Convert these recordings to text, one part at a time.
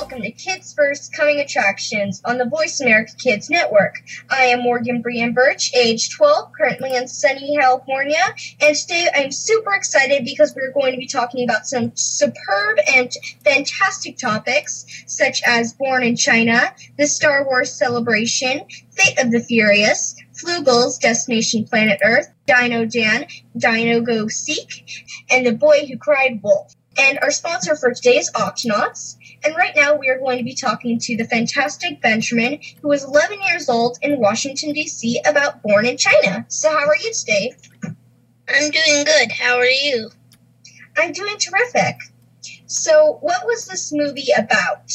Welcome to Kids First Coming Attractions on the Voice America Kids Network. I am Morgan Brian Birch, age 12, currently in sunny California, and today I'm super excited because we're going to be talking about some superb and fantastic topics such as Born in China, the Star Wars celebration, Fate of the Furious, Floogals Destination Planet Earth, Dino Dan, Dino Go Seek, and The Boy Who Cried Wolf. And our sponsor for today is Octonauts. And right now we are going to be talking to the fantastic Benjamin, who is 11 years old in Washington, D.C., about Born in China. So, how are you today? I'm doing good. How are you? I'm doing terrific. So, what was this movie about?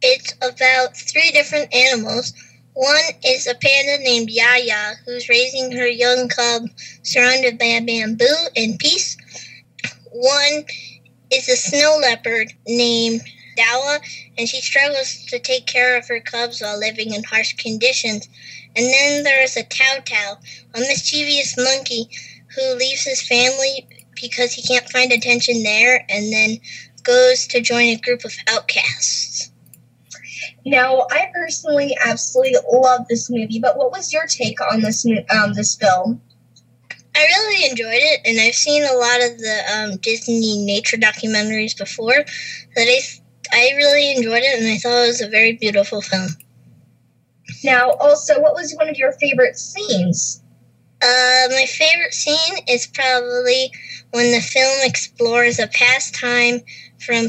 It's about three different animals. One is a panda named Yaya, who's raising her young cub surrounded by bamboo and peace. One is a snow leopard named Dawa, and she struggles to take care of her cubs while living in harsh conditions. And then there is a Tao Tao, a mischievous monkey who leaves his family because he can't find attention there and then goes to join a group of outcasts. Now, I personally absolutely love this movie, but what was your take on this um, this film? I really enjoyed it, and I've seen a lot of the um, Disney nature documentaries before. That I I really enjoyed it, and I thought it was a very beautiful film. Now, also, what was one of your favorite scenes? Uh, my favorite scene is probably when the film explores a pastime from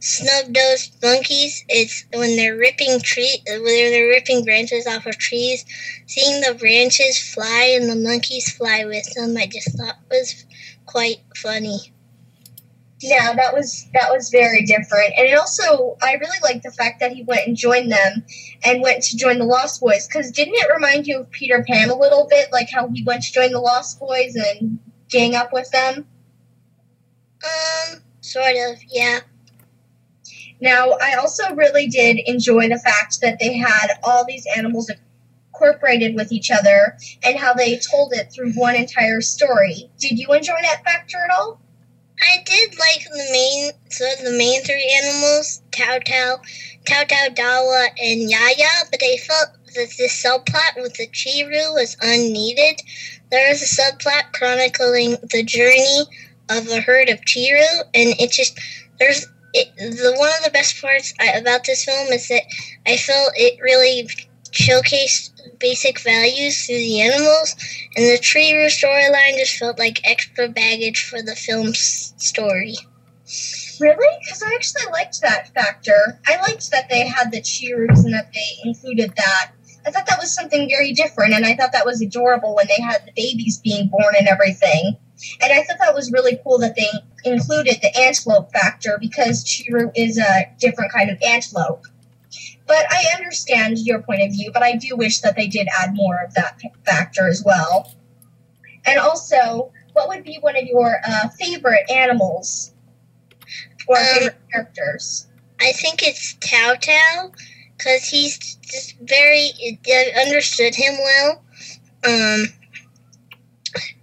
snub-nosed monkeys. It's when they're ripping tree, when they're ripping branches off of trees. Seeing the branches fly and the monkeys fly with them, I just thought was quite funny. Yeah, that was that was very different, and it also I really like the fact that he went and joined them, and went to join the Lost Boys. Because didn't it remind you of Peter Pan a little bit, like how he went to join the Lost Boys and gang up with them? Um, sort of, yeah. Now, I also really did enjoy the fact that they had all these animals incorporated with each other and how they told it through one entire story. Did you enjoy that factor at all? I did like the main, so the main three animals, Tao Tao, Tao Tao Dawa, and Yaya, but I felt that this subplot with the Chiru was unneeded. There was a subplot chronicling the journey of a herd of Chiru, and it just, there's, it, the one of the best parts about this film is that I felt it really showcased basic values through the animals, and the Chiru storyline just felt like extra baggage for the film's story. Really? Because I actually liked that factor. I liked that they had the Chirus and that they included that. I thought that was something very different, and I thought that was adorable when they had the babies being born and everything. And I thought that was really cool that they included the antelope factor because Chiru is a different kind of antelope. But I understand your point of view, but I do wish that they did add more of that factor as well. And also, what would be one of your uh, favorite animals or um, favorite characters? I think it's Tao Tao because he's just very I understood him well, um,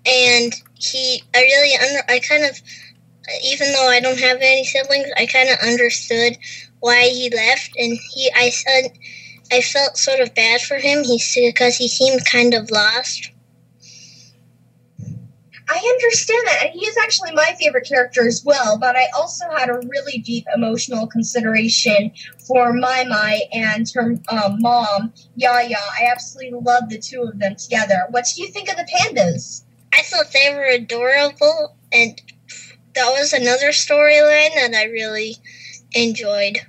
and he I really under I kind of even though I don't have any siblings, I kind of understood why he left, and he I said I felt sort of bad for him. He because he seemed kind of lost. I understand that, and he is actually my favorite character as well. But I also had a really deep emotional consideration for Mei Mei and her um, mom, Yaya. I absolutely love the two of them together. What do you think of the pandas? I thought they were adorable, and that was another storyline that I really enjoyed.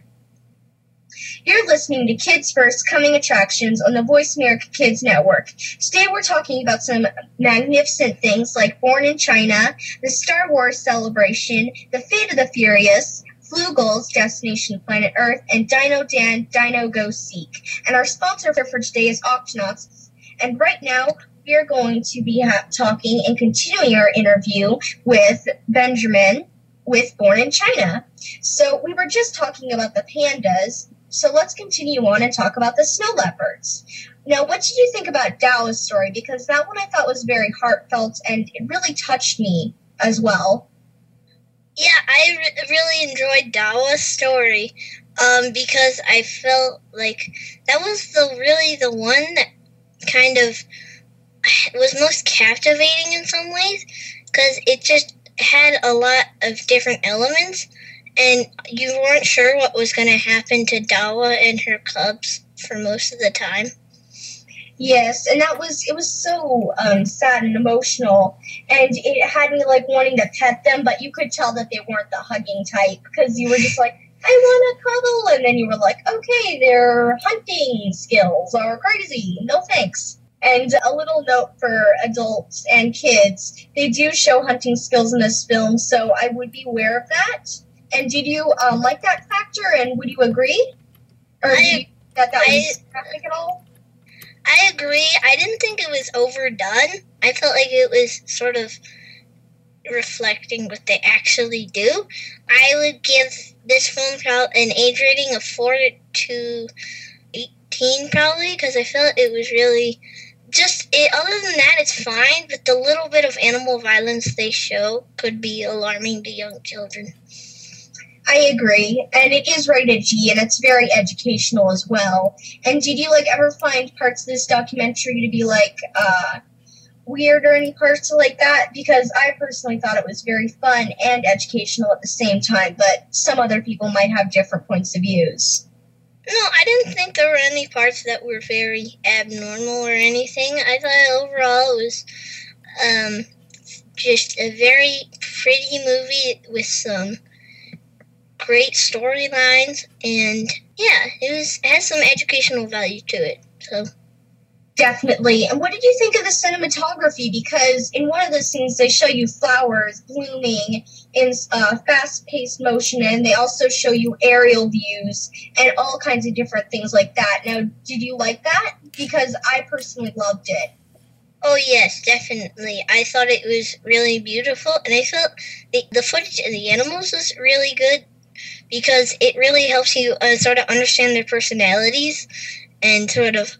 You're listening to Kids First Coming Attractions on the Voice America Kids Network. Today we're talking about some magnificent things like Born in China, the Star Wars celebration, the Fate of the Furious, Floogals, Destination Planet Earth, and Dino Dan, Dino Go Seek. And our sponsor for today is Octonauts. And right now, we are going to be ha- talking and continuing our interview with Benjamin with Born in China. So we were just talking about the pandas, so let's continue on and talk about the snow leopards. Now, what did you think about Dao's story? Because that one I thought was very heartfelt and it really touched me as well. Yeah, I re- really enjoyed Dawa's story um, because I felt like that was the really the one that kind of was most captivating in some ways because it just had a lot of different elements and you weren't sure what was going to happen to Dawa and her cubs for most of the time. Yes, and that was it was so um, sad and emotional, and it had me like wanting to pet them, but you could tell that they weren't the hugging type because you were just like, I want to cuddle, and then you were like, okay, their hunting skills are crazy. No thanks. And a little note for adults and kids: they do show hunting skills in this film, so I would be aware of that. And did you um, like that factor? And would you agree? Or I, that that I, was graphic at all? I agree. I didn't think it was overdone. I felt like it was sort of reflecting what they actually do. I would give this film an age rating of 4 to 18 probably because I felt it was really just it, other than that it's fine but the little bit of animal violence they show could be alarming to young children I agree, and it is rated G, and it's very educational as well. And did you like ever find parts of this documentary to be like uh, weird or any parts like that? Because I personally thought it was very fun and educational at the same time, but some other people might have different points of views. No, I didn't think there were any parts that were very abnormal or anything. I thought overall it was um, just a very pretty movie with some great storylines and yeah, it was it has some educational value to it. So Definitely. And what did you think of the cinematography? Because in one of the scenes, they show you flowers blooming in uh, fast paced motion, and they also show you aerial views and all kinds of different things like that. Now, did you like that? Because I personally loved it. Oh, yes, definitely. I thought it was really beautiful, and I felt the, the footage of the animals was really good because it really helps you uh, sort of understand their personalities and sort of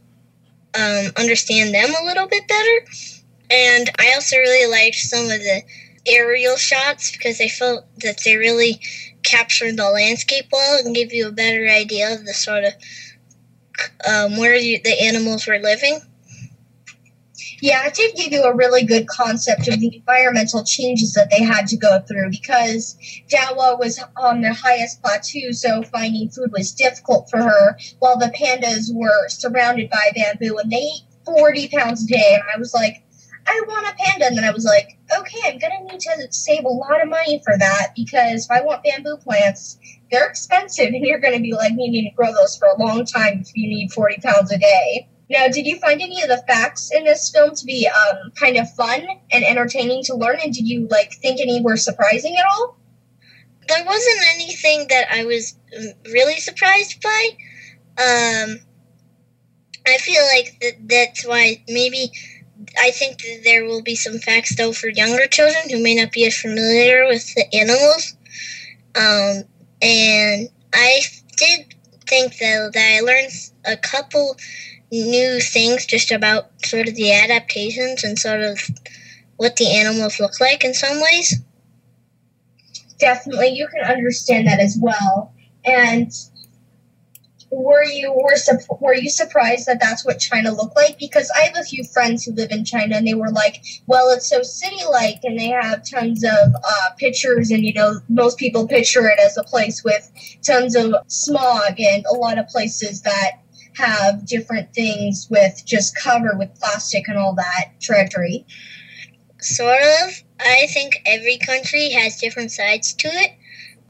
um, understand them a little bit better. And I also really liked some of the aerial shots because I felt that they really captured the landscape well and give you a better idea of the sort of um, where you, the animals were living. Yeah, it did give you a really good concept of the environmental changes that they had to go through because Dawa was on the highest plateau, so finding food was difficult for her, while the pandas were surrounded by bamboo and they ate 40 pounds a day. And I was like, I want a panda. And then I was like, okay, I'm going to need to save a lot of money for that because if I want bamboo plants, they're expensive and you're going to be like needing to grow those for a long time if you need 40 pounds a day. Now, did you find any of the facts in this film to be um, kind of fun and entertaining to learn? And did you like think any were surprising at all? There wasn't anything that I was um, really surprised by. Um, I feel like that that's why maybe I think that there will be some facts though for younger children who may not be as familiar with the animals. Um, and I did think though that I learned a couple new things just about sort of the adaptations and sort of what the animals look like in some ways. Definitely, you can understand that as well. And were you were were you surprised that that's what China looked like? Because I have a few friends who live in China, and they were like, "Well, it's so city-like, and they have tons of uh, pictures, and you know, most people picture it as a place with tons of smog and a lot of places that have different things with just cover with plastic and all that treachery. Sort of. I think every country has different sides to it.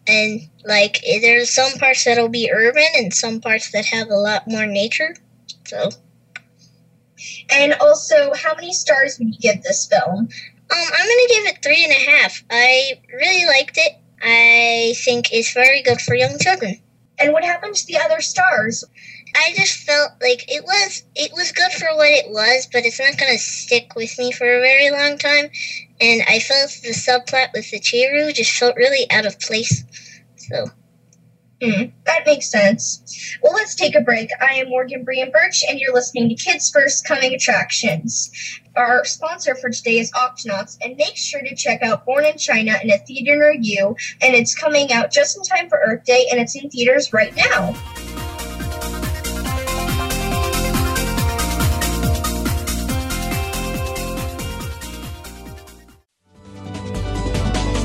and like there's some parts that'll be urban and some parts that have a lot more nature. So. And also, how many stars would you give this film? Um, I'm gonna give it three and a half. I really liked it. I think it's very good for young children. And what happened to the other stars? I just felt like it was it was good for what it was, but it's not gonna stick with me for a very long time. And I felt the subplot with the Chiru just felt really out of place. So Mm, that makes sense. Well, let's take a break. I am Morgan Brian Birch, and you're listening to Kids First Coming Attractions. Our sponsor for today is Octonauts, and make sure to check out Born in China in a theater near you. And it's coming out just in time for Earth Day, and it's in theaters right now.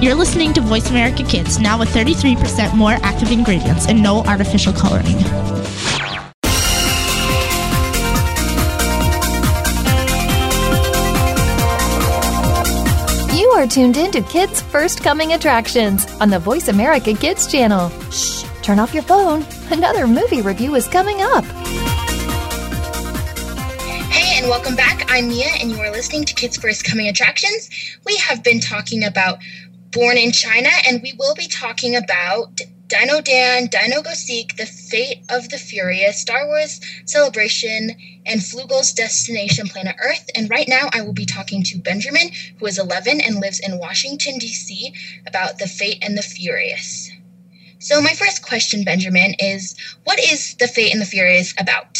You're listening to Voice America Kids, now with 33% more active ingredients and no artificial coloring. You are tuned in to Kids First Coming Attractions on the Voice America Kids channel. Shh, turn off your phone. Another movie review is coming up. Hey, and welcome back. I'm Mia, and you are listening to Kids First Coming Attractions. We have been talking about Born in China, and we will be talking about Dino Dan, Dino Go Seek, The Fate of the Furious, Star Wars Celebration, and Floogal's Destination Planet Earth. And right now, I will be talking to Benjamin, who is 11 and lives in Washington, D.C., about The Fate and the Furious. So, my first question, Benjamin, is what is The Fate and the Furious about?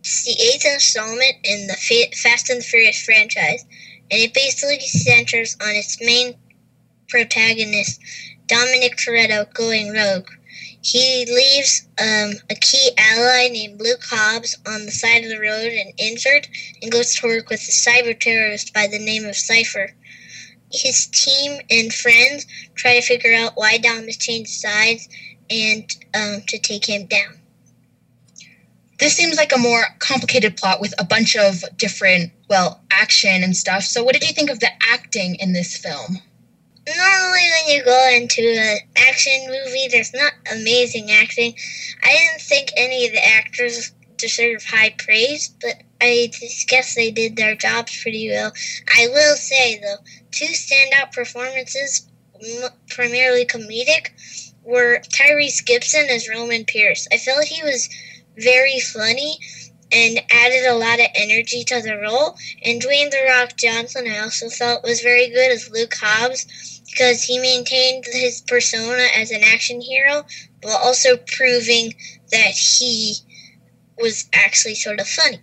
It's the eighth installment in the Fast and the Furious franchise, and it basically centers on its main protagonist, Dominic Toretto, going rogue. He leaves um, a key ally named Luke Hobbs on the side of the road and injured, and goes to work with a cyber terrorist by the name of Cypher. His team and friends try to figure out why Dom has changed sides and um, to take him down. This seems like a more complicated plot with a bunch of different, well, action and stuff. So, what did you think of the acting in this film? Normally when you go into an action movie, there's not amazing acting. I didn't think any of the actors deserve high praise, but I guess they did their jobs pretty well. I will say though, two standout performances, primarily comedic, were Tyrese Gibson as Roman Pierce. I felt he was very funny and added a lot of energy to the role. And Dwayne The Rock Johnson, I also felt was very good as Luke Hobbs because he maintained his persona as an action hero while also proving that he was actually sort of funny.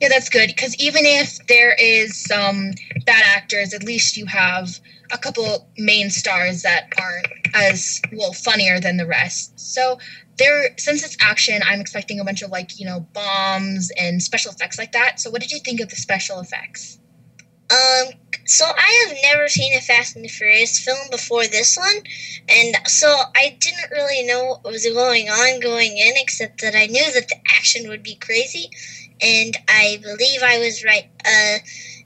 Yeah, that's good because even if there is some bad actors, at least you have a couple main stars that aren't as well funnier than the rest. So there, since it's action, I'm expecting a bunch of like you know bombs and special effects like that. So what did you think of the special effects? Um, so I have never seen a Fast and Furious film before this one, and so I didn't really know what was going on going in, except that I knew that the action would be crazy, and I believe I was right. Uh,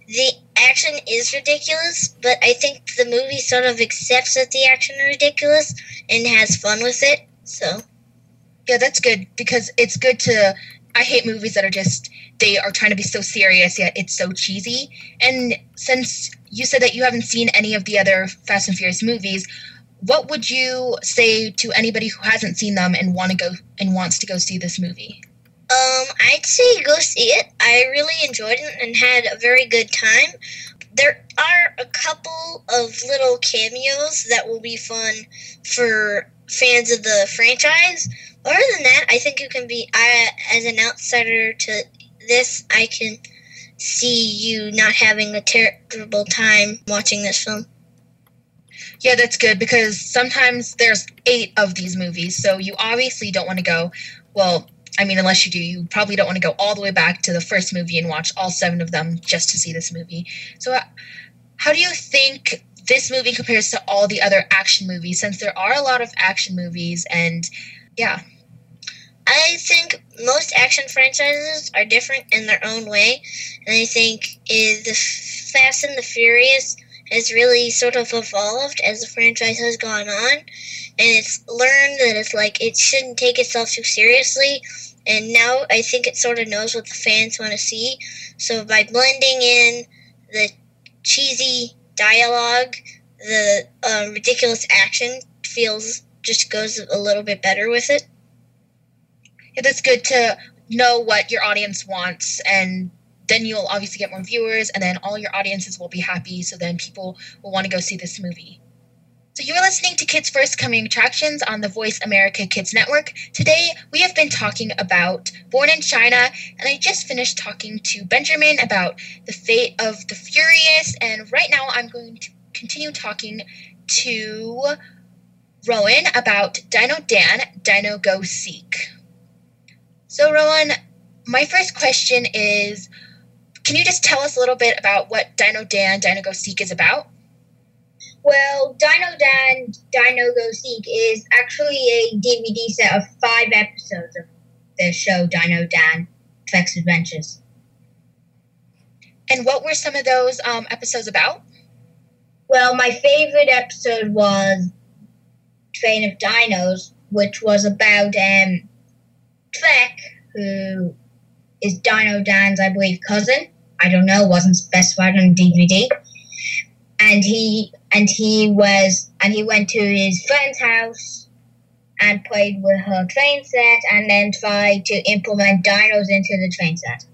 the action is ridiculous, but I think the movie sort of accepts that the action is ridiculous and has fun with it. So. Yeah, that's good because it's good to. I hate movies that are just they are trying to be so serious yet it's so cheesy. And since you said that you haven't seen any of the other Fast and Furious movies, what would you say to anybody who hasn't seen them and want to go and wants to go see this movie? Um, I'd say go see it. I really enjoyed it and had a very good time. There are a couple of little cameos that will be fun for fans of the franchise. Other than that, I think you can be. I, as an outsider to this, I can see you not having a terrible time watching this film. Yeah, that's good because sometimes there's eight of these movies, so you obviously don't want to go. Well, I mean, unless you do, you probably don't want to go all the way back to the first movie and watch all seven of them just to see this movie. So, uh, how do you think this movie compares to all the other action movies? Since there are a lot of action movies, and yeah. I think most action franchises are different in their own way, and I think is the Fast and the Furious has really sort of evolved as the franchise has gone on, and it's learned that it's like it shouldn't take itself too seriously, and now I think it sort of knows what the fans want to see. So by blending in the cheesy dialogue, the um, ridiculous action feels just goes a little bit better with it. Yeah, that's good to know what your audience wants and then you'll obviously get more viewers and then all your audiences will be happy so then people will want to go see this movie. So you're listening to kids first coming attractions on the voice america kids network. Today we have been talking about born in china and i just finished talking to benjamin about the fate of the furious and right now i'm going to continue talking to rowan about dino dan dino go seek so rowan my first question is can you just tell us a little bit about what Dino Dan Dino Go Seek is about? Well, Dino Dan Dino Go Seek is actually a DVD set of five episodes of the show Dino Dan Trek's Adventures. And what were some of those um, episodes about? Well, my favorite episode was Train of Dinos, which was about um, Trek, who is Dino Dan's, I believe, cousin. I don't know, wasn't specified on DVD. And he and he was and he went to his friend's house and played with her train set and then tried to implement dinos into the train set.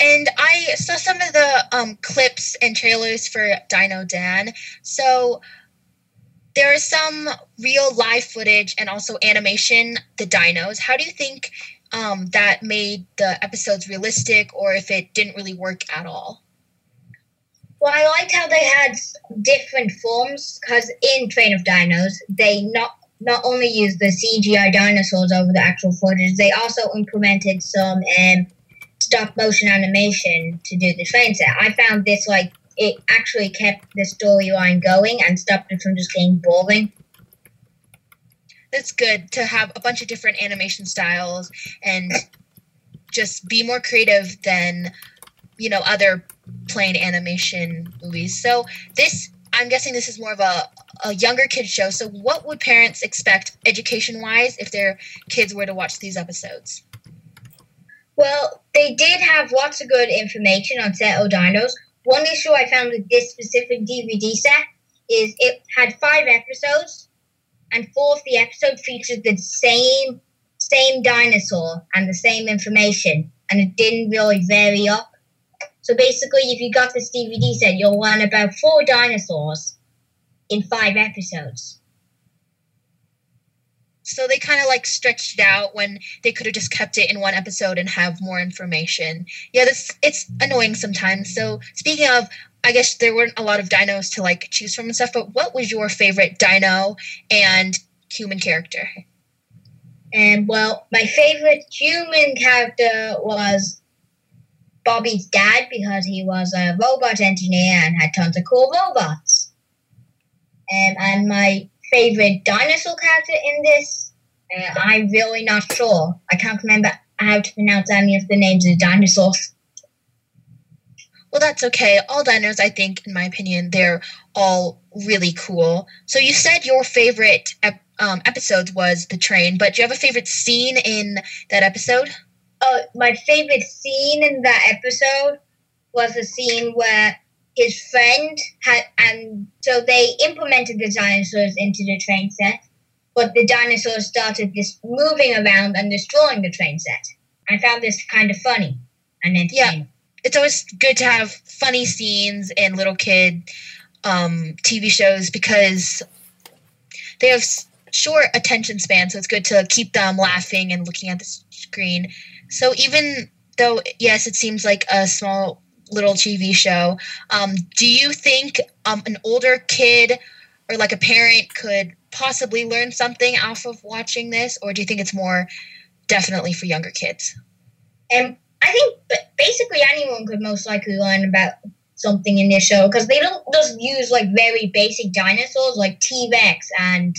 And I saw some of the um, clips and trailers for Dino Dan. So there is some real live footage and also animation, the dinos. How do you think um, that made the episodes realistic or if it didn't really work at all. Well, I liked how they had different forms because in Train of Dinos, they not not only used the CGI dinosaurs over the actual footage, they also implemented some um, stop motion animation to do the train set. I found this like it actually kept the storyline going and stopped it from just getting boring That's good to have a bunch of different animation styles and just be more creative than you know other plain animation movies. So this I'm guessing this is more of a, a younger kid show. So what would parents expect education wise if their kids were to watch these episodes? Well, they did have lots of good information on Set Dinos. One issue I found with this specific DVD set is it had five episodes and four of the episode featured the same same dinosaur and the same information, and it didn't really vary up. So basically, if you got this DVD set, you'll learn about four dinosaurs in five episodes. So they kind of like stretched it out when they could have just kept it in one episode and have more information. Yeah, this it's annoying sometimes. So speaking of I guess there weren't a lot of dinos to like choose from and stuff, but what was your favorite dino and human character? And well, my favorite human character was Bobby's dad because he was a robot engineer and had tons of cool robots. And, and my favorite dinosaur character in this, uh, I'm really not sure. I can't remember how to pronounce any of the names of the dinosaurs. Well, that's okay. All dinos, I think, in my opinion, they're all really cool. So you said your favorite ep- um, episode was the train, but do you have a favorite scene in that episode? Uh, my favorite scene in that episode was the scene where his friend had, and so they implemented the dinosaurs into the train set, but the dinosaurs started just moving around and destroying the train set. I found this kind of funny and entertaining. Yeah, it's always good to have funny scenes in little kid um, TV shows because they have short attention span, so it's good to keep them laughing and looking at the screen. So even though, yes, it seems like a small little TV show, um, do you think um, an older kid or like a parent could possibly learn something off of watching this, or do you think it's more definitely for younger kids? And I think basically anyone could most likely learn about something in this show because they don't just use like very basic dinosaurs like T Rex and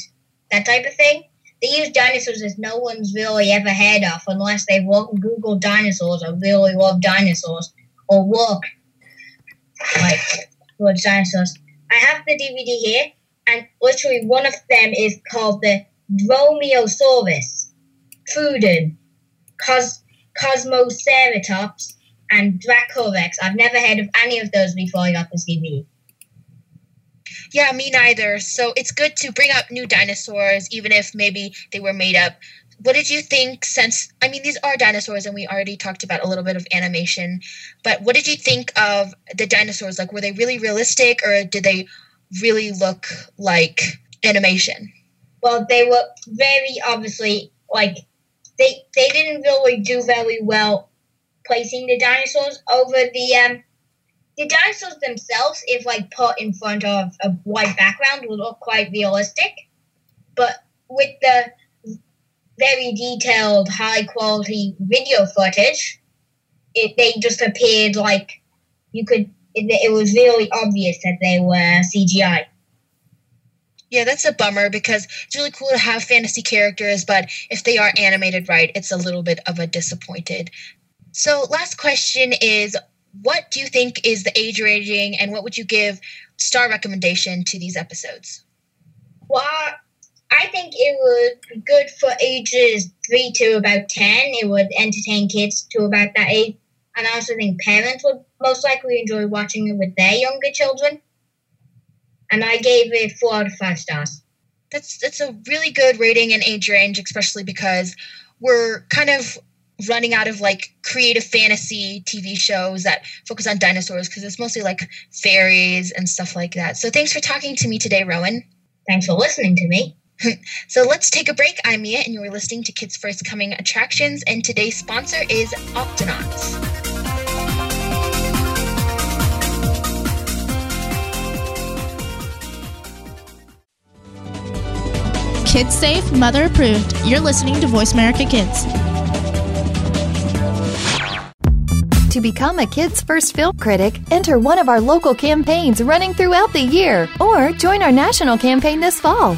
that type of thing. They use dinosaurs that no one's really ever heard of unless they've Google dinosaurs or really love dinosaurs or look like towards dinosaurs. I have the DVD here, and literally one of them is called the Dromaeosaurus, Troodon, Cos- Cosmoceratops, and Dracorex. I've never heard of any of those before I got this DVD. Yeah, me neither. So it's good to bring up new dinosaurs, even if maybe they were made up. What did you think since, I mean, these are dinosaurs and we already talked about a little bit of animation, but what did you think of the dinosaurs? Like, were they really realistic or did they really look like animation? Well, they were very obviously like they they didn't really do very well placing the dinosaurs over the um the dinosaurs themselves, if like put in front of a white background, would look quite realistic. But with the very detailed, high quality video footage, it they just appeared like you could. It, it was really obvious that they were CGI. Yeah, that's a bummer because it's really cool to have fantasy characters, but if they are animated right, it's a little bit of a disappointed. So, last question is what do you think is the age rating and what would you give star recommendation to these episodes? Well, I think it would be good for ages 3 to about 10. It would entertain kids to about that age. And I also think parents would most likely enjoy watching it with their younger children. And I gave it 4 out of 5 stars. That's that's a really good rating and age range, especially because we're kind of running out of like creative fantasy TV shows that focus on dinosaurs because it's mostly like fairies and stuff like that. So thanks for talking to me today, Rowan. Thanks for listening to me. so let's take a break. I'm Mia, and you're listening to Kids First Coming Attractions, and today's sponsor is Octonauts. Kids safe, mother approved. You're listening to Voice America Kids. To become a Kids First Film Critic, enter one of our local campaigns running throughout the year or join our national campaign this fall.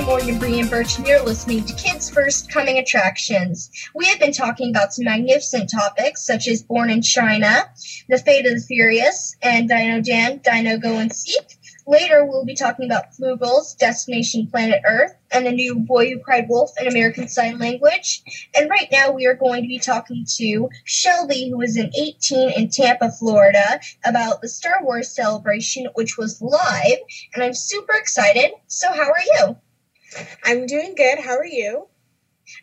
I'm Morgan Brian Birch, and you're listening to Kids First Coming Attractions. We have been talking about some magnificent topics such as Born in China, The Fate of the Furious, and Dino Dan, Dino Go and Seek. Later, we'll be talking about Floogals, Destination Planet Earth, and the new Boy Who Cried Wolf in American Sign Language. And right now, we are going to be talking to Shelby, who is in 18 in Tampa, Florida, about the Star Wars celebration, which was live. And I'm super excited. So, how are you? I'm doing good. How are you?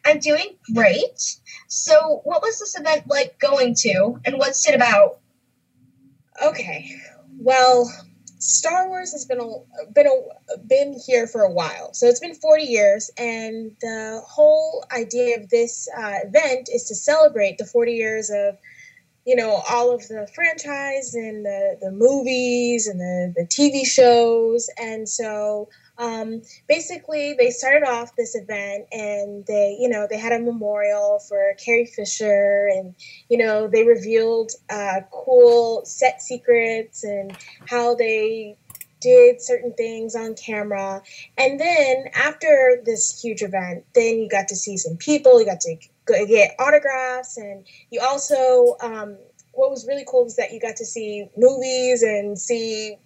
I'm doing great. So, what was this event like going to, and what's it about? Okay. Well, Star Wars has been a, been a, been here for a while, so it's been 40 years, and the whole idea of this uh, event is to celebrate the 40 years of, you know, all of the franchise and the the movies and the the TV shows, and so um, basically they started off this event and they you know they had a memorial for carrie fisher and you know they revealed uh, cool set secrets and how they did certain things on camera. And then after this huge event then you got to see some people you got to get autographs and you also um, what was really cool was that you got to see movies and see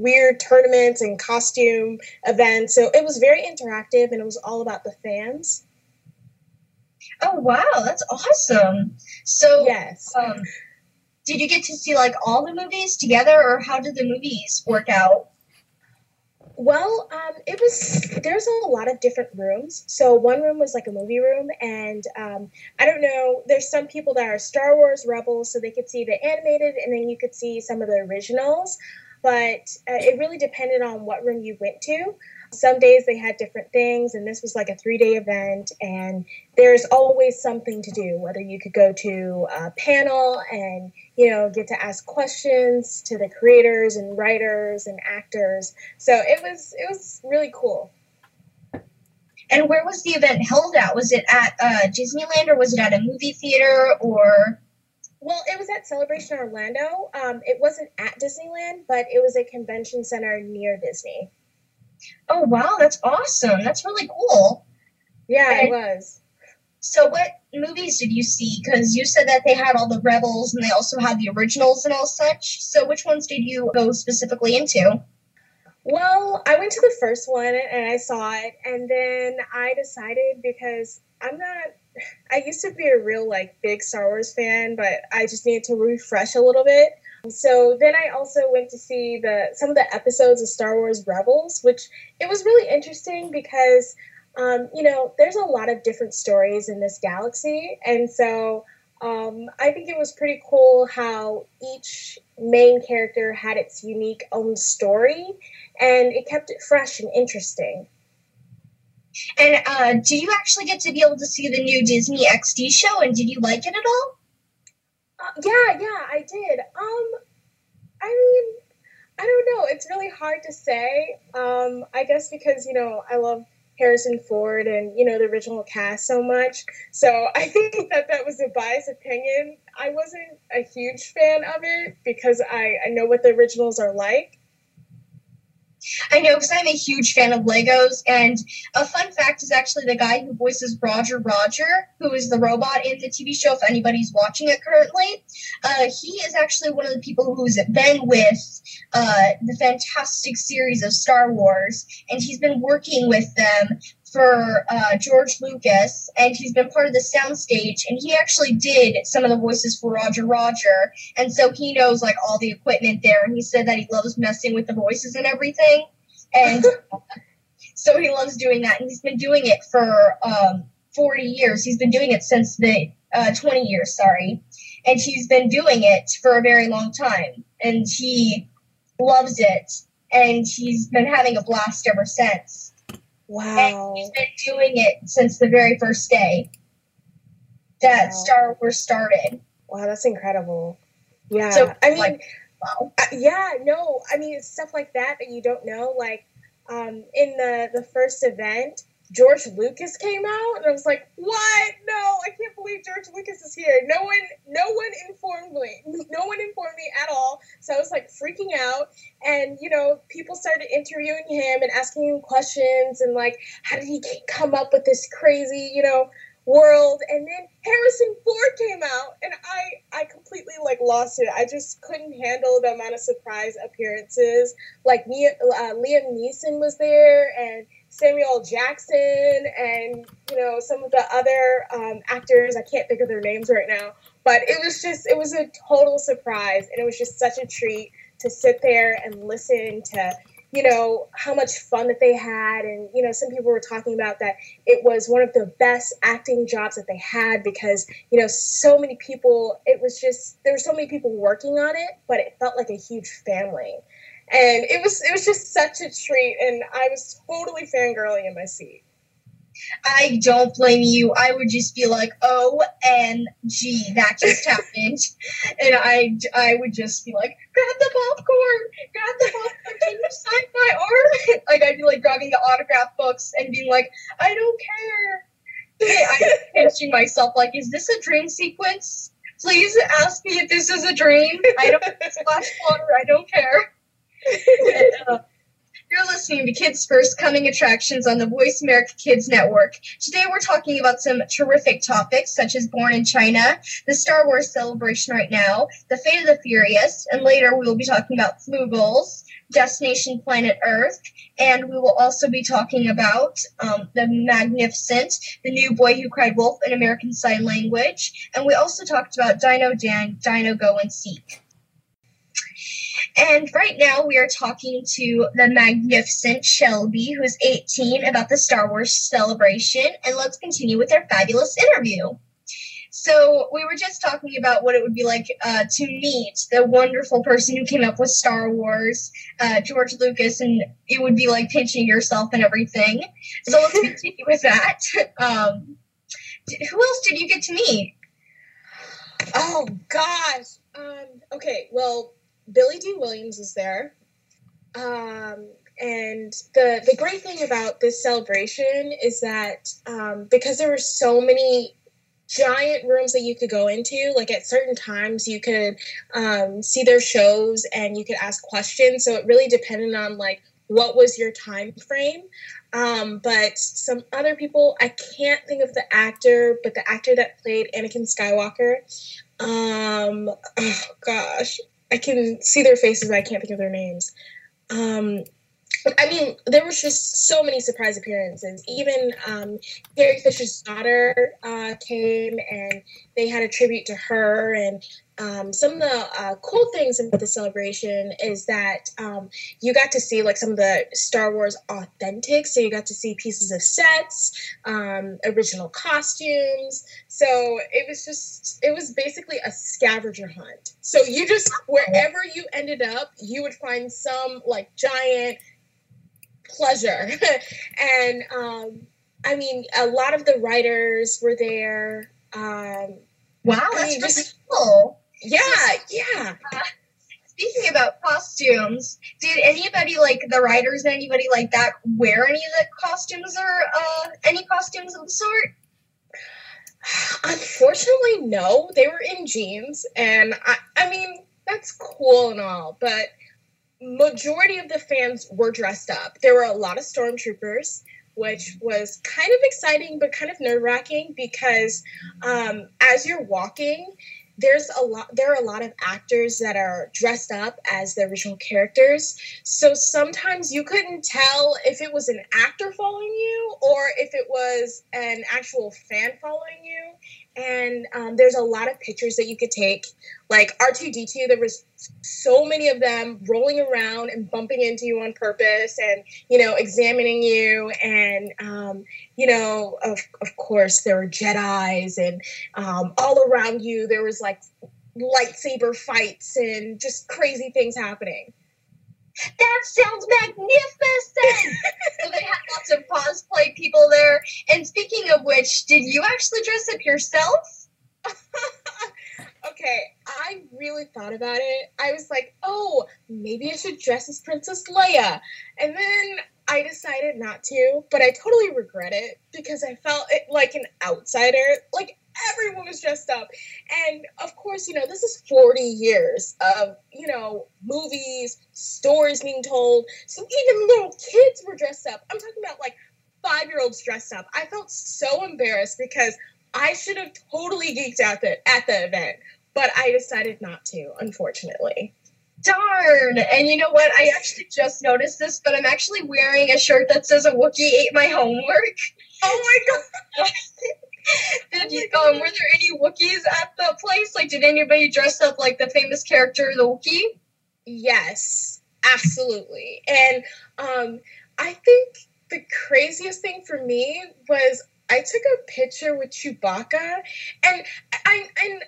weird tournaments and costume events. So it was very interactive and it was all about the fans. Oh wow, that's awesome. So yes. Um, did you get to see like all the movies together or how did the movies work out? Well, um, it was there's a lot of different rooms. So one room was like a movie room, and um, I don't know. There's some people that are Star Wars rebels, so they could see the animated, and then you could see some of the originals but uh, it really depended on what room you went to. Some days they had different things, and this was like a three day event, and there's always something to do. Whether you could go to a panel and you know get to ask questions to the creators and writers and actors, so it was it was really cool. And where was the event held at? Was it at uh, Disneyland or was it at a movie theater or? Well, it was at Celebration Orlando. Um, it wasn't at Disneyland, but it was a convention center near Disney. Oh wow, that's awesome! That's really cool. Yeah, and it was. So, what movies did you see? Because you said that they had all the Rebels and they also had the originals and all such. So, which ones did you go specifically into? Well, I went to the first one and I saw it, and then I decided because I'm not I used to be a real like big Star Wars fan, but I just needed to refresh a little bit. So then I also went to see the some of the episodes of Star Wars Rebels, which it was really interesting because um, you know there's a lot of different stories in this galaxy, and so um, I think it was pretty cool how each main character had its unique own story, and it kept it fresh and interesting. And uh, did you actually get to be able to see the new Disney XD show? And did you like it at all? Uh, yeah, yeah, I did. Um, I mean, I don't know. It's really hard to say. Um, I guess because you know I love Harrison Ford and you know the original cast so much. So I think that that was a biased opinion. I wasn't a huge fan of it because I, I know what the originals are like. I know because I'm a huge fan of Legos. And a fun fact is actually the guy who voices Roger Roger, who is the robot in the TV show, if anybody's watching it currently, uh, he is actually one of the people who's been with uh, the fantastic series of Star Wars. And he's been working with them for uh, George Lucas, and he's been part of the soundstage. And he actually did some of the voices for Roger Roger, and so he knows like all the equipment there. And he said that he loves messing with the voices and everything, and so he loves doing that. And he's been doing it for um, 40 years. He's been doing it since the uh, 20 years, sorry, and he's been doing it for a very long time, and he loves it, and he's been having a blast ever since. Wow. And he's been doing it since the very first day that wow. Star Wars started. Wow, that's incredible. Yeah. So, I mean, like, wow. Uh, yeah, no, I mean, it's stuff like that that you don't know. Like, um, in the, the first event, George Lucas came out, and I was like, "What? No, I can't believe George Lucas is here." No one, no one informed me. No one informed me at all. So I was like freaking out, and you know, people started interviewing him and asking him questions, and like, how did he come up with this crazy, you know, world? And then Harrison Ford came out, and I, I completely like lost it. I just couldn't handle the amount of surprise appearances. Like me, uh, Liam Neeson was there, and Samuel Jackson and you know some of the other um, actors. I can't think of their names right now, but it was just it was a total surprise, and it was just such a treat to sit there and listen to you know how much fun that they had. And you know some people were talking about that it was one of the best acting jobs that they had because you know so many people it was just there were so many people working on it but it felt like a huge family and it was it was just such a treat and i was totally fangirling in my seat I don't blame you. I would just be like, "OMG, that just happened," and I, I would just be like, "Grab the popcorn, grab the popcorn, can you sign my arm?" like I'd be like grabbing the autograph books and being like, "I don't care." I'm pinching myself like, "Is this a dream sequence? Please ask me if this is a dream. I don't splash water. I don't care." You're listening to Kids First Coming Attractions on the Voice America Kids Network. Today we're talking about some terrific topics such as Born in China, the Star Wars celebration right now, the fate of the Furious, and later we will be talking about Floogals, Destination Planet Earth, and we will also be talking about um, the Magnificent, the new Boy Who Cried Wolf in American Sign Language, and we also talked about Dino Dan, Dino Go and Seek. And right now we are talking to the magnificent Shelby, who's 18, about the Star Wars celebration. And let's continue with our fabulous interview. So we were just talking about what it would be like uh, to meet the wonderful person who came up with Star Wars, uh, George Lucas, and it would be like pinching yourself and everything. So let's continue with that. Um, who else did you get to meet? Oh gosh. Um, okay, well, Billy Dee Williams is there. Um, and the the great thing about this celebration is that um, because there were so many giant rooms that you could go into like at certain times you could um, see their shows and you could ask questions so it really depended on like what was your time frame um, but some other people i can't think of the actor but the actor that played anakin skywalker um, oh gosh I can see their faces, but I can't think of their names. Um, I mean, there was just so many surprise appearances. Even um, Carrie Fisher's daughter uh, came, and they had a tribute to her. And um, some of the uh, cool things about the celebration is that um, you got to see like some of the Star Wars authentic. So you got to see pieces of sets, um, original costumes. So it was just, it was basically a scavenger hunt. So you just, wherever you ended up, you would find some like giant pleasure. and um, I mean, a lot of the writers were there. Um, wow, that's I mean, really just, cool. Yeah, yeah. Uh, speaking about costumes, did anybody like the writers anybody like that wear any of the costumes or uh, any costumes of the sort? Unfortunately, no. They were in jeans, and I, I mean that's cool and all, but majority of the fans were dressed up. There were a lot of stormtroopers, which was kind of exciting but kind of nerve wracking because um, as you're walking, there's a lot there are a lot of actors that are dressed up as the original characters. So sometimes you couldn't tell if it was an actor following you or if it was an actual fan following you and um, there's a lot of pictures that you could take like r2d2 there was so many of them rolling around and bumping into you on purpose and you know examining you. And um, you know of, of course there were jedis and um, all around you there was like lightsaber fights and just crazy things happening that sounds magnificent! so they had lots of cosplay people there. And speaking of which, did you actually dress up yourself? okay, I really thought about it. I was like, oh, maybe I should dress as Princess Leia. And then I decided not to, but I totally regret it because I felt it like an outsider. Like everyone was dressed up. And of course, you know, this is 40 years of, you know, movies, stories being told. So even little kids were dressed up. I'm talking about like five year olds dressed up. I felt so embarrassed because I should have totally geeked out the, at the event, but I decided not to, unfortunately. Darn! And you know what? I actually just noticed this, but I'm actually wearing a shirt that says a Wookiee ate my homework. Oh my god! did you, um, were there any Wookiees at the place? Like, did anybody dress up like the famous character, the Wookiee? Yes, absolutely. And um, I think the craziest thing for me was I took a picture with Chewbacca, and I and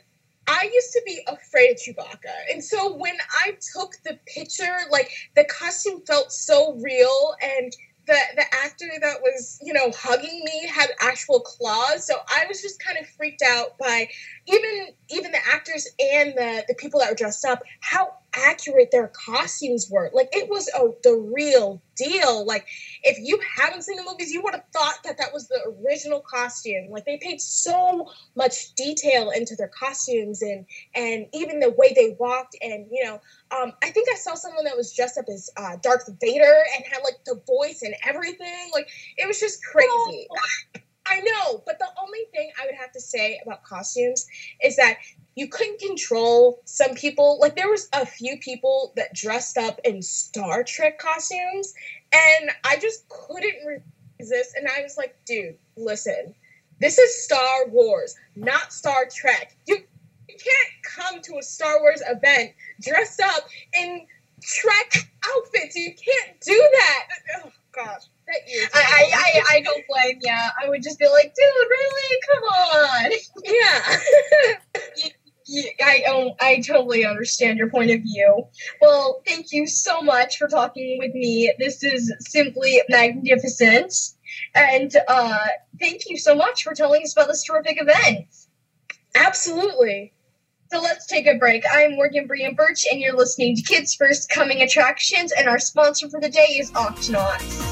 I used to be afraid of Chewbacca. And so when I took the picture, like the costume felt so real and the the actor that was you know hugging me had actual claws. So i was just kind of freaked out by even even the actors and the the people that were dressed up how accurate their costumes were like it was a, the real deal like if you haven't seen the movies you would have thought that that was the original costume like they paid so much detail into their costumes and and even the way they walked and you know um, I think I saw someone that was dressed up as uh, Darth Vader and had like the voice and everything. Like it was just crazy. Oh. I know, but the only thing I would have to say about costumes is that you couldn't control some people. Like there was a few people that dressed up in Star Trek costumes, and I just couldn't resist. And I was like, dude, listen, this is Star Wars, not Star Trek. You you can't come to a Star Wars event dressed up in Trek outfits. You can't do that. Uh, oh gosh. I, I, I, I don't blame you. I would just be like, dude, really? Come on. Yeah. I um, I totally understand your point of view. Well, thank you so much for talking with me. This is simply magnificent, and uh, thank you so much for telling us about this terrific event. Absolutely. So let's take a break. I'm Morgan Brian Birch, and you're listening to Kids First Coming Attractions, and our sponsor for the day is Octonauts.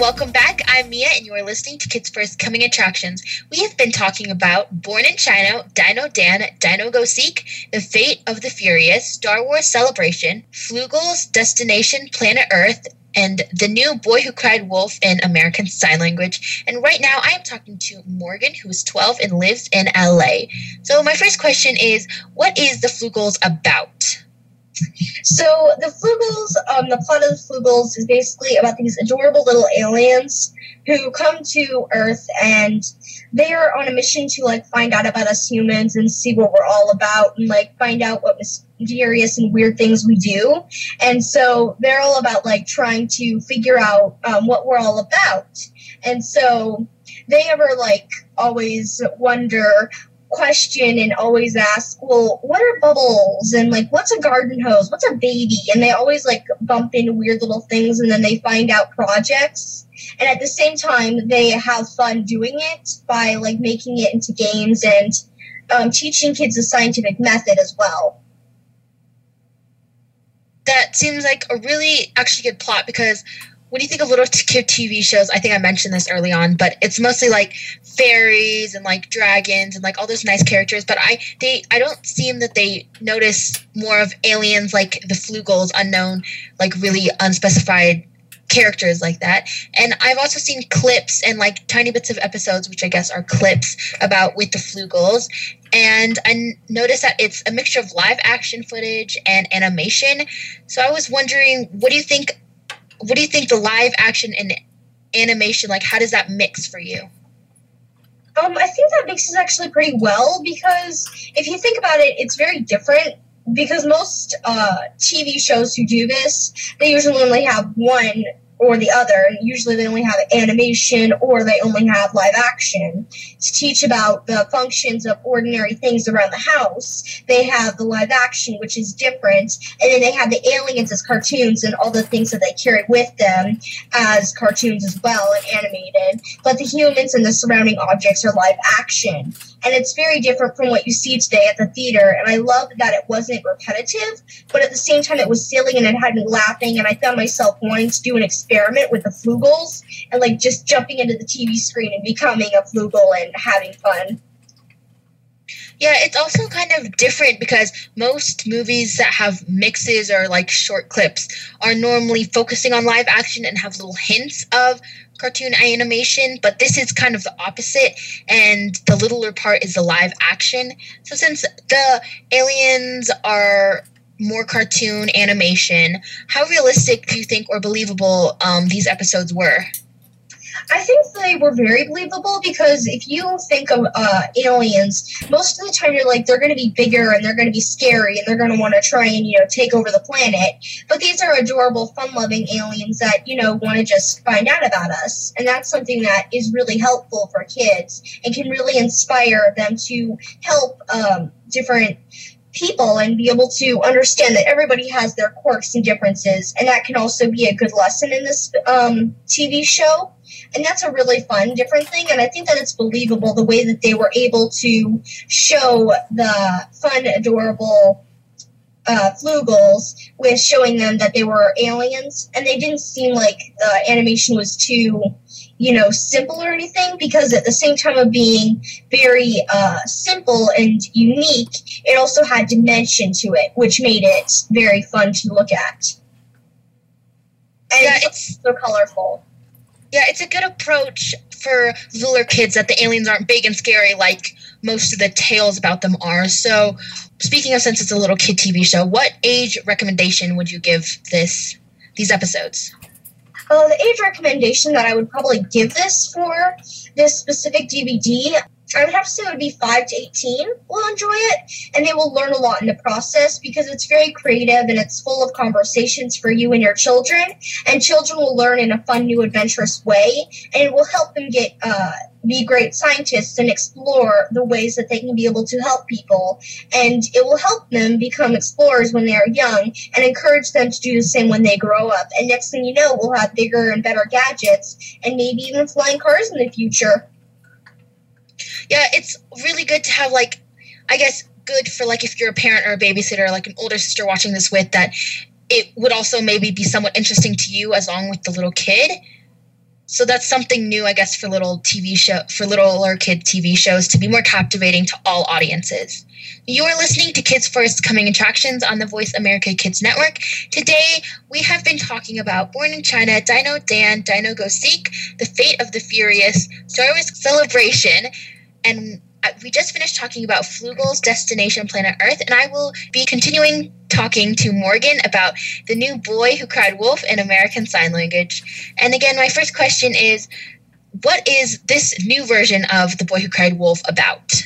Welcome back. I'm Mia, and you are listening to Kids First Coming Attractions. We have been talking about Born in China, Dino Dan, Dino Go Seek, The Fate of the Furious, Star Wars Celebration, Floogals, Destination Planet Earth, and the new Boy Who Cried Wolf in American Sign Language. And right now, I am talking to Morgan, who is 12 and lives in LA. So, my first question is What is the Floogals about? So the Floogals, um, the plot of the Floogals is basically about these adorable little aliens who come to Earth and they are on a mission to like find out about us humans and see what we're all about and like find out what mysterious and weird things we do. And so they're all about like trying to figure out um, what we're all about. And so they ever like always wonder question and always ask, well, what are bubbles? And like, what's a garden hose? What's a baby? And they always like bump into weird little things and then they find out projects. And at the same time, they have fun doing it by like making it into games and um, teaching kids the scientific method as well. That seems like a really actually good plot because when you think of little kid TV shows, I think I mentioned this early on, but it's mostly like fairies and like dragons and like all those nice characters. But I they I don't seem that they notice more of aliens like the Floogals, unknown, like really unspecified characters like that. And I've also seen clips and like tiny bits of episodes, which I guess are clips about with the Floogals. And I noticed that it's a mixture of live action footage and animation. So I was wondering, what do you think what do you think the live action and animation like how does that mix for you um, I think that mixes actually pretty well because if you think about it, it's very different. Because most uh, TV shows who do this, they usually only have one or the other. Usually they only have animation or they only have live action. To teach about the functions of ordinary things around the house, they have the live action, which is different, and then they have the aliens as cartoons and all the things that they carry with them as cartoons as well and animated. But the humans and the surrounding objects are live action and it's very different from what you see today at the theater. And I love that it wasn't repetitive, but at the same time, it was silly and it had me laughing. And I found myself wanting to do an experiment with the Floogals and like just jumping into the TV screen and becoming a Floogal and having fun. Yeah, it's also kind of different because most movies that have mixes or like short clips are normally focusing on live action and have little hints of cartoon animation, but this is kind of the opposite, and the littler part is the live action. So since the aliens are more cartoon animation, how realistic do you think or believable um, these episodes were? I think they were very believable because if you think of uh, aliens, most of the time you're like they're going to be bigger and they're going to be scary and they're going to want to try and you know take over the planet. But these are adorable, fun-loving aliens that you know want to just find out about us, and that's something that is really helpful for kids and can really inspire them to help um, different people and be able to understand that everybody has their quirks and differences and that can also be a good lesson in this um, tv show and that's a really fun, different thing. And I think that it's believable the way that they were able to show the fun, adorable uh, Floogals with showing them that they were aliens. And they didn't seem like the animation was too, you know, simple or anything because at the same time of being very uh, simple and unique, it also had dimension to it, which made it very fun to look at. And yeah, it's so colorful. Yeah, it's a good approach for littler kids that the aliens aren't big and scary like most of the tales about them are. So, speaking of since it's a little kid TV show, what age recommendation would you give this these episodes? Uh, the age recommendation that I would probably give this for this specific DVD I would have to say it would be 5 to 18 will enjoy it, and they will learn a lot in the process because it's very creative and it's full of conversations for you and your children. And children will learn in a fun, new, adventurous way, and it will help them get uh, be great scientists and explore the ways that they can be able to help people. And it will help them become explorers when they are young and encourage them to do the same when they grow up. And next thing you know, we'll have bigger and better gadgets and maybe even flying cars in the future yeah, it's really good to have like, I guess, good for like if you're a parent or a babysitter, like an older sister watching this with that. It would also maybe be somewhat interesting to you as long with the little kid. So that's something new, I guess, for little TV show for little or kid TV shows to be more captivating to all audiences. You're listening to Kids First Coming Attractions on the Voice America Kids Network. Today, we have been talking about Born in China, Dino Dan, Dino Go Seek, The Fate of the Furious, Star Wars Celebration, and Uh, we just finished talking about Floogal's Destination Planet Earth, and I will be continuing talking to Morgan about the new boy who cried wolf in American Sign Language. And again, my first question is what is this new version of The Boy Who Cried Wolf about?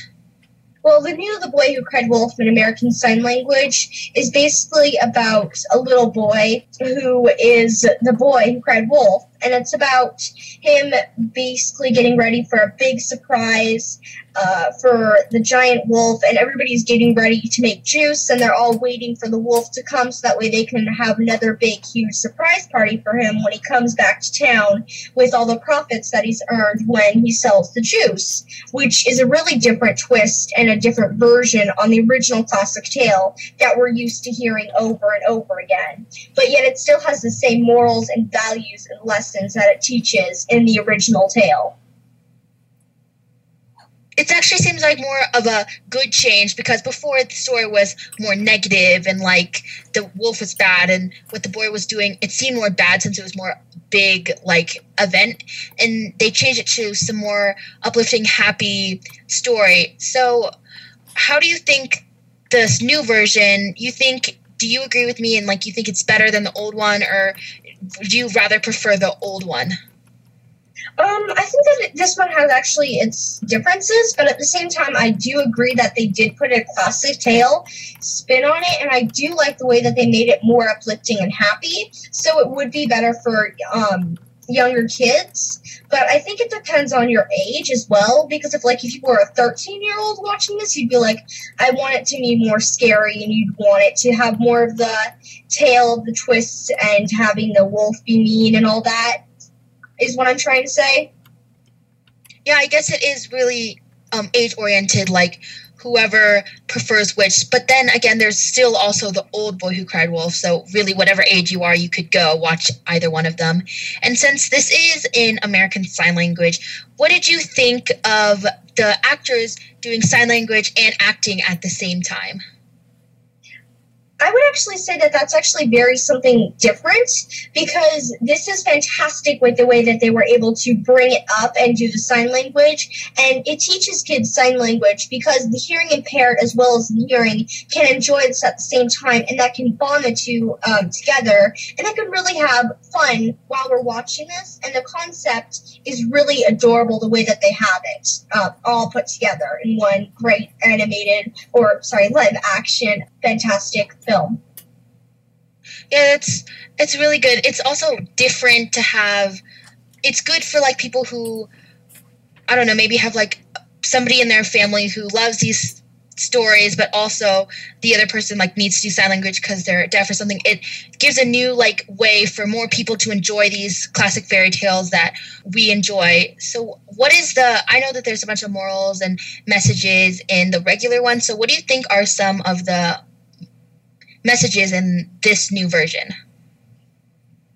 Well, the new The Boy Who Cried Wolf in American Sign Language is basically about a little boy who is the boy who cried wolf. And it's about him basically getting ready for a big surprise uh, for the giant wolf, and everybody's getting ready to make juice, and they're all waiting for the wolf to come so that way they can have another big, huge surprise party for him when he comes back to town with all the profits that he's earned when he sells the juice, which is a really different twist and a different version on the original classic tale that we're used to hearing over and over again. But yet it still has the same morals and values and lessons that it teaches in the original tale. It actually seems like more of a good change because before the story was more negative and like the wolf was bad and what the boy was doing it seemed more bad since it was more big like event. And they changed it to some more uplifting happy story. So how do you think this new version you think do you agree with me and like you think it's better than the old one or do you rather prefer the old one um, I think that this one has actually its differences, but at the same time, I do agree that they did put a classic tale spin on it, and I do like the way that they made it more uplifting and happy. So it would be better for um, younger kids, but I think it depends on your age as well. Because if, like, if you were a 13 year old watching this, you'd be like, I want it to be more scary, and you'd want it to have more of the tale of the twists and having the wolf be mean and all that is what I'm trying to say. Yeah, I guess it is really um, age oriented, like whoever prefers which. But then again, there's still also the old boy who cried wolf. So really, whatever age you are, you could go watch either one of them. And since this is in American Sign Language, what did you think of the actors doing sign language and acting at the same time? I would actually say that that's actually very something different because this is fantastic with the way that they were able to bring it up and do the sign language. And it teaches kids sign language because the hearing impaired as well as the hearing can enjoy this at the same time and that can bond the two um, together. And they can really have fun while we're watching this. And the concept is really adorable the way that they have it uh, all put together in one great animated or, sorry, live action fantastic film. Yeah, it's it's really good. It's also different to have. It's good for like people who, I don't know, maybe have like somebody in their family who loves these stories, but also the other person like needs to do sign language because they're deaf or something. It gives a new like way for more people to enjoy these classic fairy tales that we enjoy. So, what is the? I know that there's a bunch of morals and messages in the regular one. So, what do you think are some of the messages in this new version?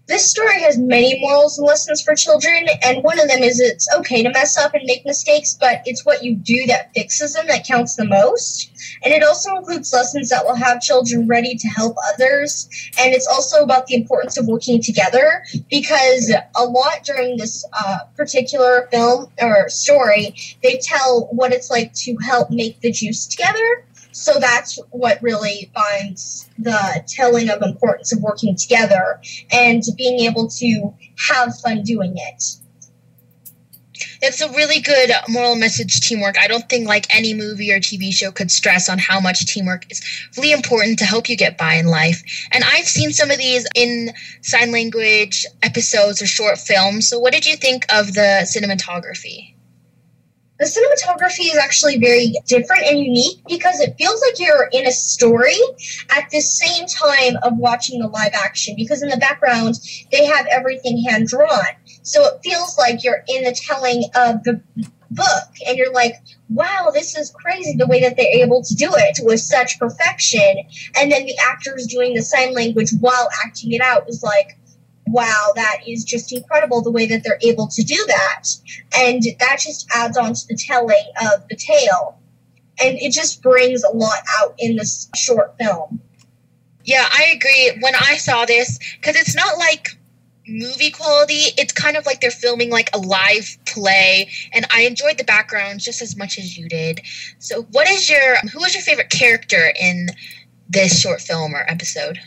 This story has many morals and lessons for children, and one of them is it's okay to mess up and make mistakes, but it's what you do that fixes them that counts the most. And it also includes lessons that will have children ready to help others, and it's also about the importance of working together because a lot during this uh, particular film or story, they tell what it's like to help make the juice together so that's what really binds the telling of importance of working together and being able to have fun doing it. It's a really good moral message teamwork. I don't think like any movie or TV show could stress on how much teamwork is really important to help you get by in life. And I've seen some of these in sign language episodes or short films. So what did you think of the cinematography? The cinematography is actually very different and unique because it feels like you're in a story at the same time of watching the live action because in the background they have everything hand drawn so it feels like you're in the telling of the book and you're like wow this is crazy. The way that they're able to do it with such perfection. And then the actors doing the sign language while acting it out was like wow, that is just incredible the way that they're able to do that. And that just adds on to the telling of the tale. And it just brings a lot out in this short film. Yeah, I agree. When I saw this, because it's not like movie quality, it's kind of like they're filming like a live play. And I enjoyed the backgrounds just as much as you did. So, what is your, who is your favorite character in this short film or episode?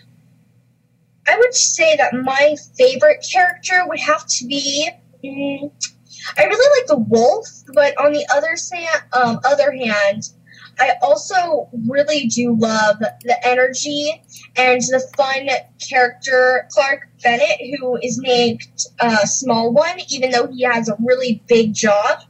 I would say that my favorite character would have to be. Mm, I really like the wolf, but on the other, sa- um, other hand, I also really do love the energy and the fun character Clark Bennett, who is named uh, Small One, even though he has a really big job.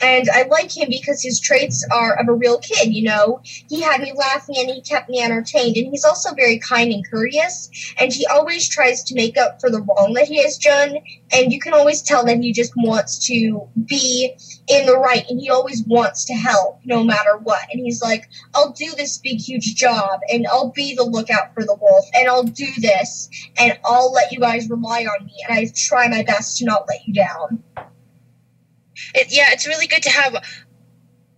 And I like him because his traits are of a real kid, you know. He had me laughing and he kept me entertained. And he's also very kind and courteous. And he always tries to make up for the wrong that he has done. And you can always tell that he just wants to be in the right. And he always wants to help no matter what. And he's like, I'll do this big, huge job. And I'll be the lookout for the wolf. And I'll do this. And I'll let you guys rely on me. And I try my best to not let you down. It, yeah, it's really good to have.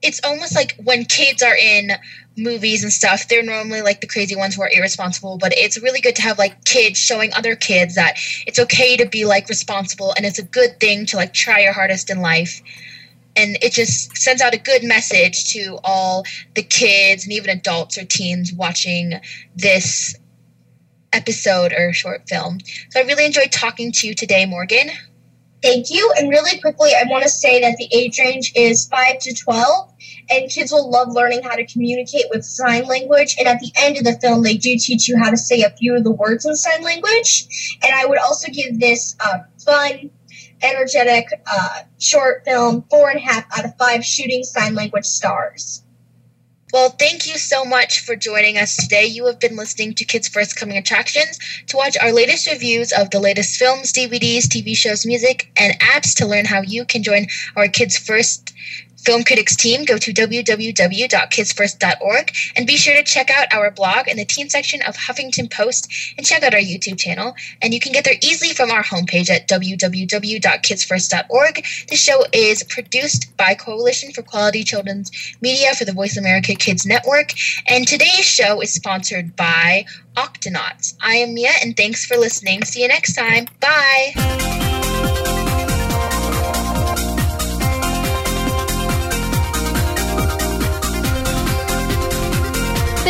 It's almost like when kids are in movies and stuff, they're normally like the crazy ones who are irresponsible, but it's really good to have like kids showing other kids that it's okay to be like responsible and it's a good thing to like try your hardest in life. And it just sends out a good message to all the kids and even adults or teens watching this episode or short film. So I really enjoyed talking to you today, Morgan. Thank you. And really quickly, I want to say that the age range is 5 to 12, and kids will love learning how to communicate with sign language. And at the end of the film, they do teach you how to say a few of the words in sign language. And I would also give this uh, fun, energetic uh, short film four and a half out of five shooting sign language stars. Well, thank you so much for joining us today. You have been listening to Kids First Coming Attractions. To watch our latest reviews of the latest films, DVDs, TV shows, music, and apps to learn how you can join our Kids First Film Critics team, go to www.kidsfirst.org and be sure to check out our blog in the teen section of Huffington Post and check out our YouTube channel. And you can get there easily from our homepage at www.kidsfirst.org. The show is produced by Coalition for Quality Children's Media for the Voice America Kids Network. And today's show is sponsored by Octonauts. I am Mia, and thanks for listening. See you next time. Bye.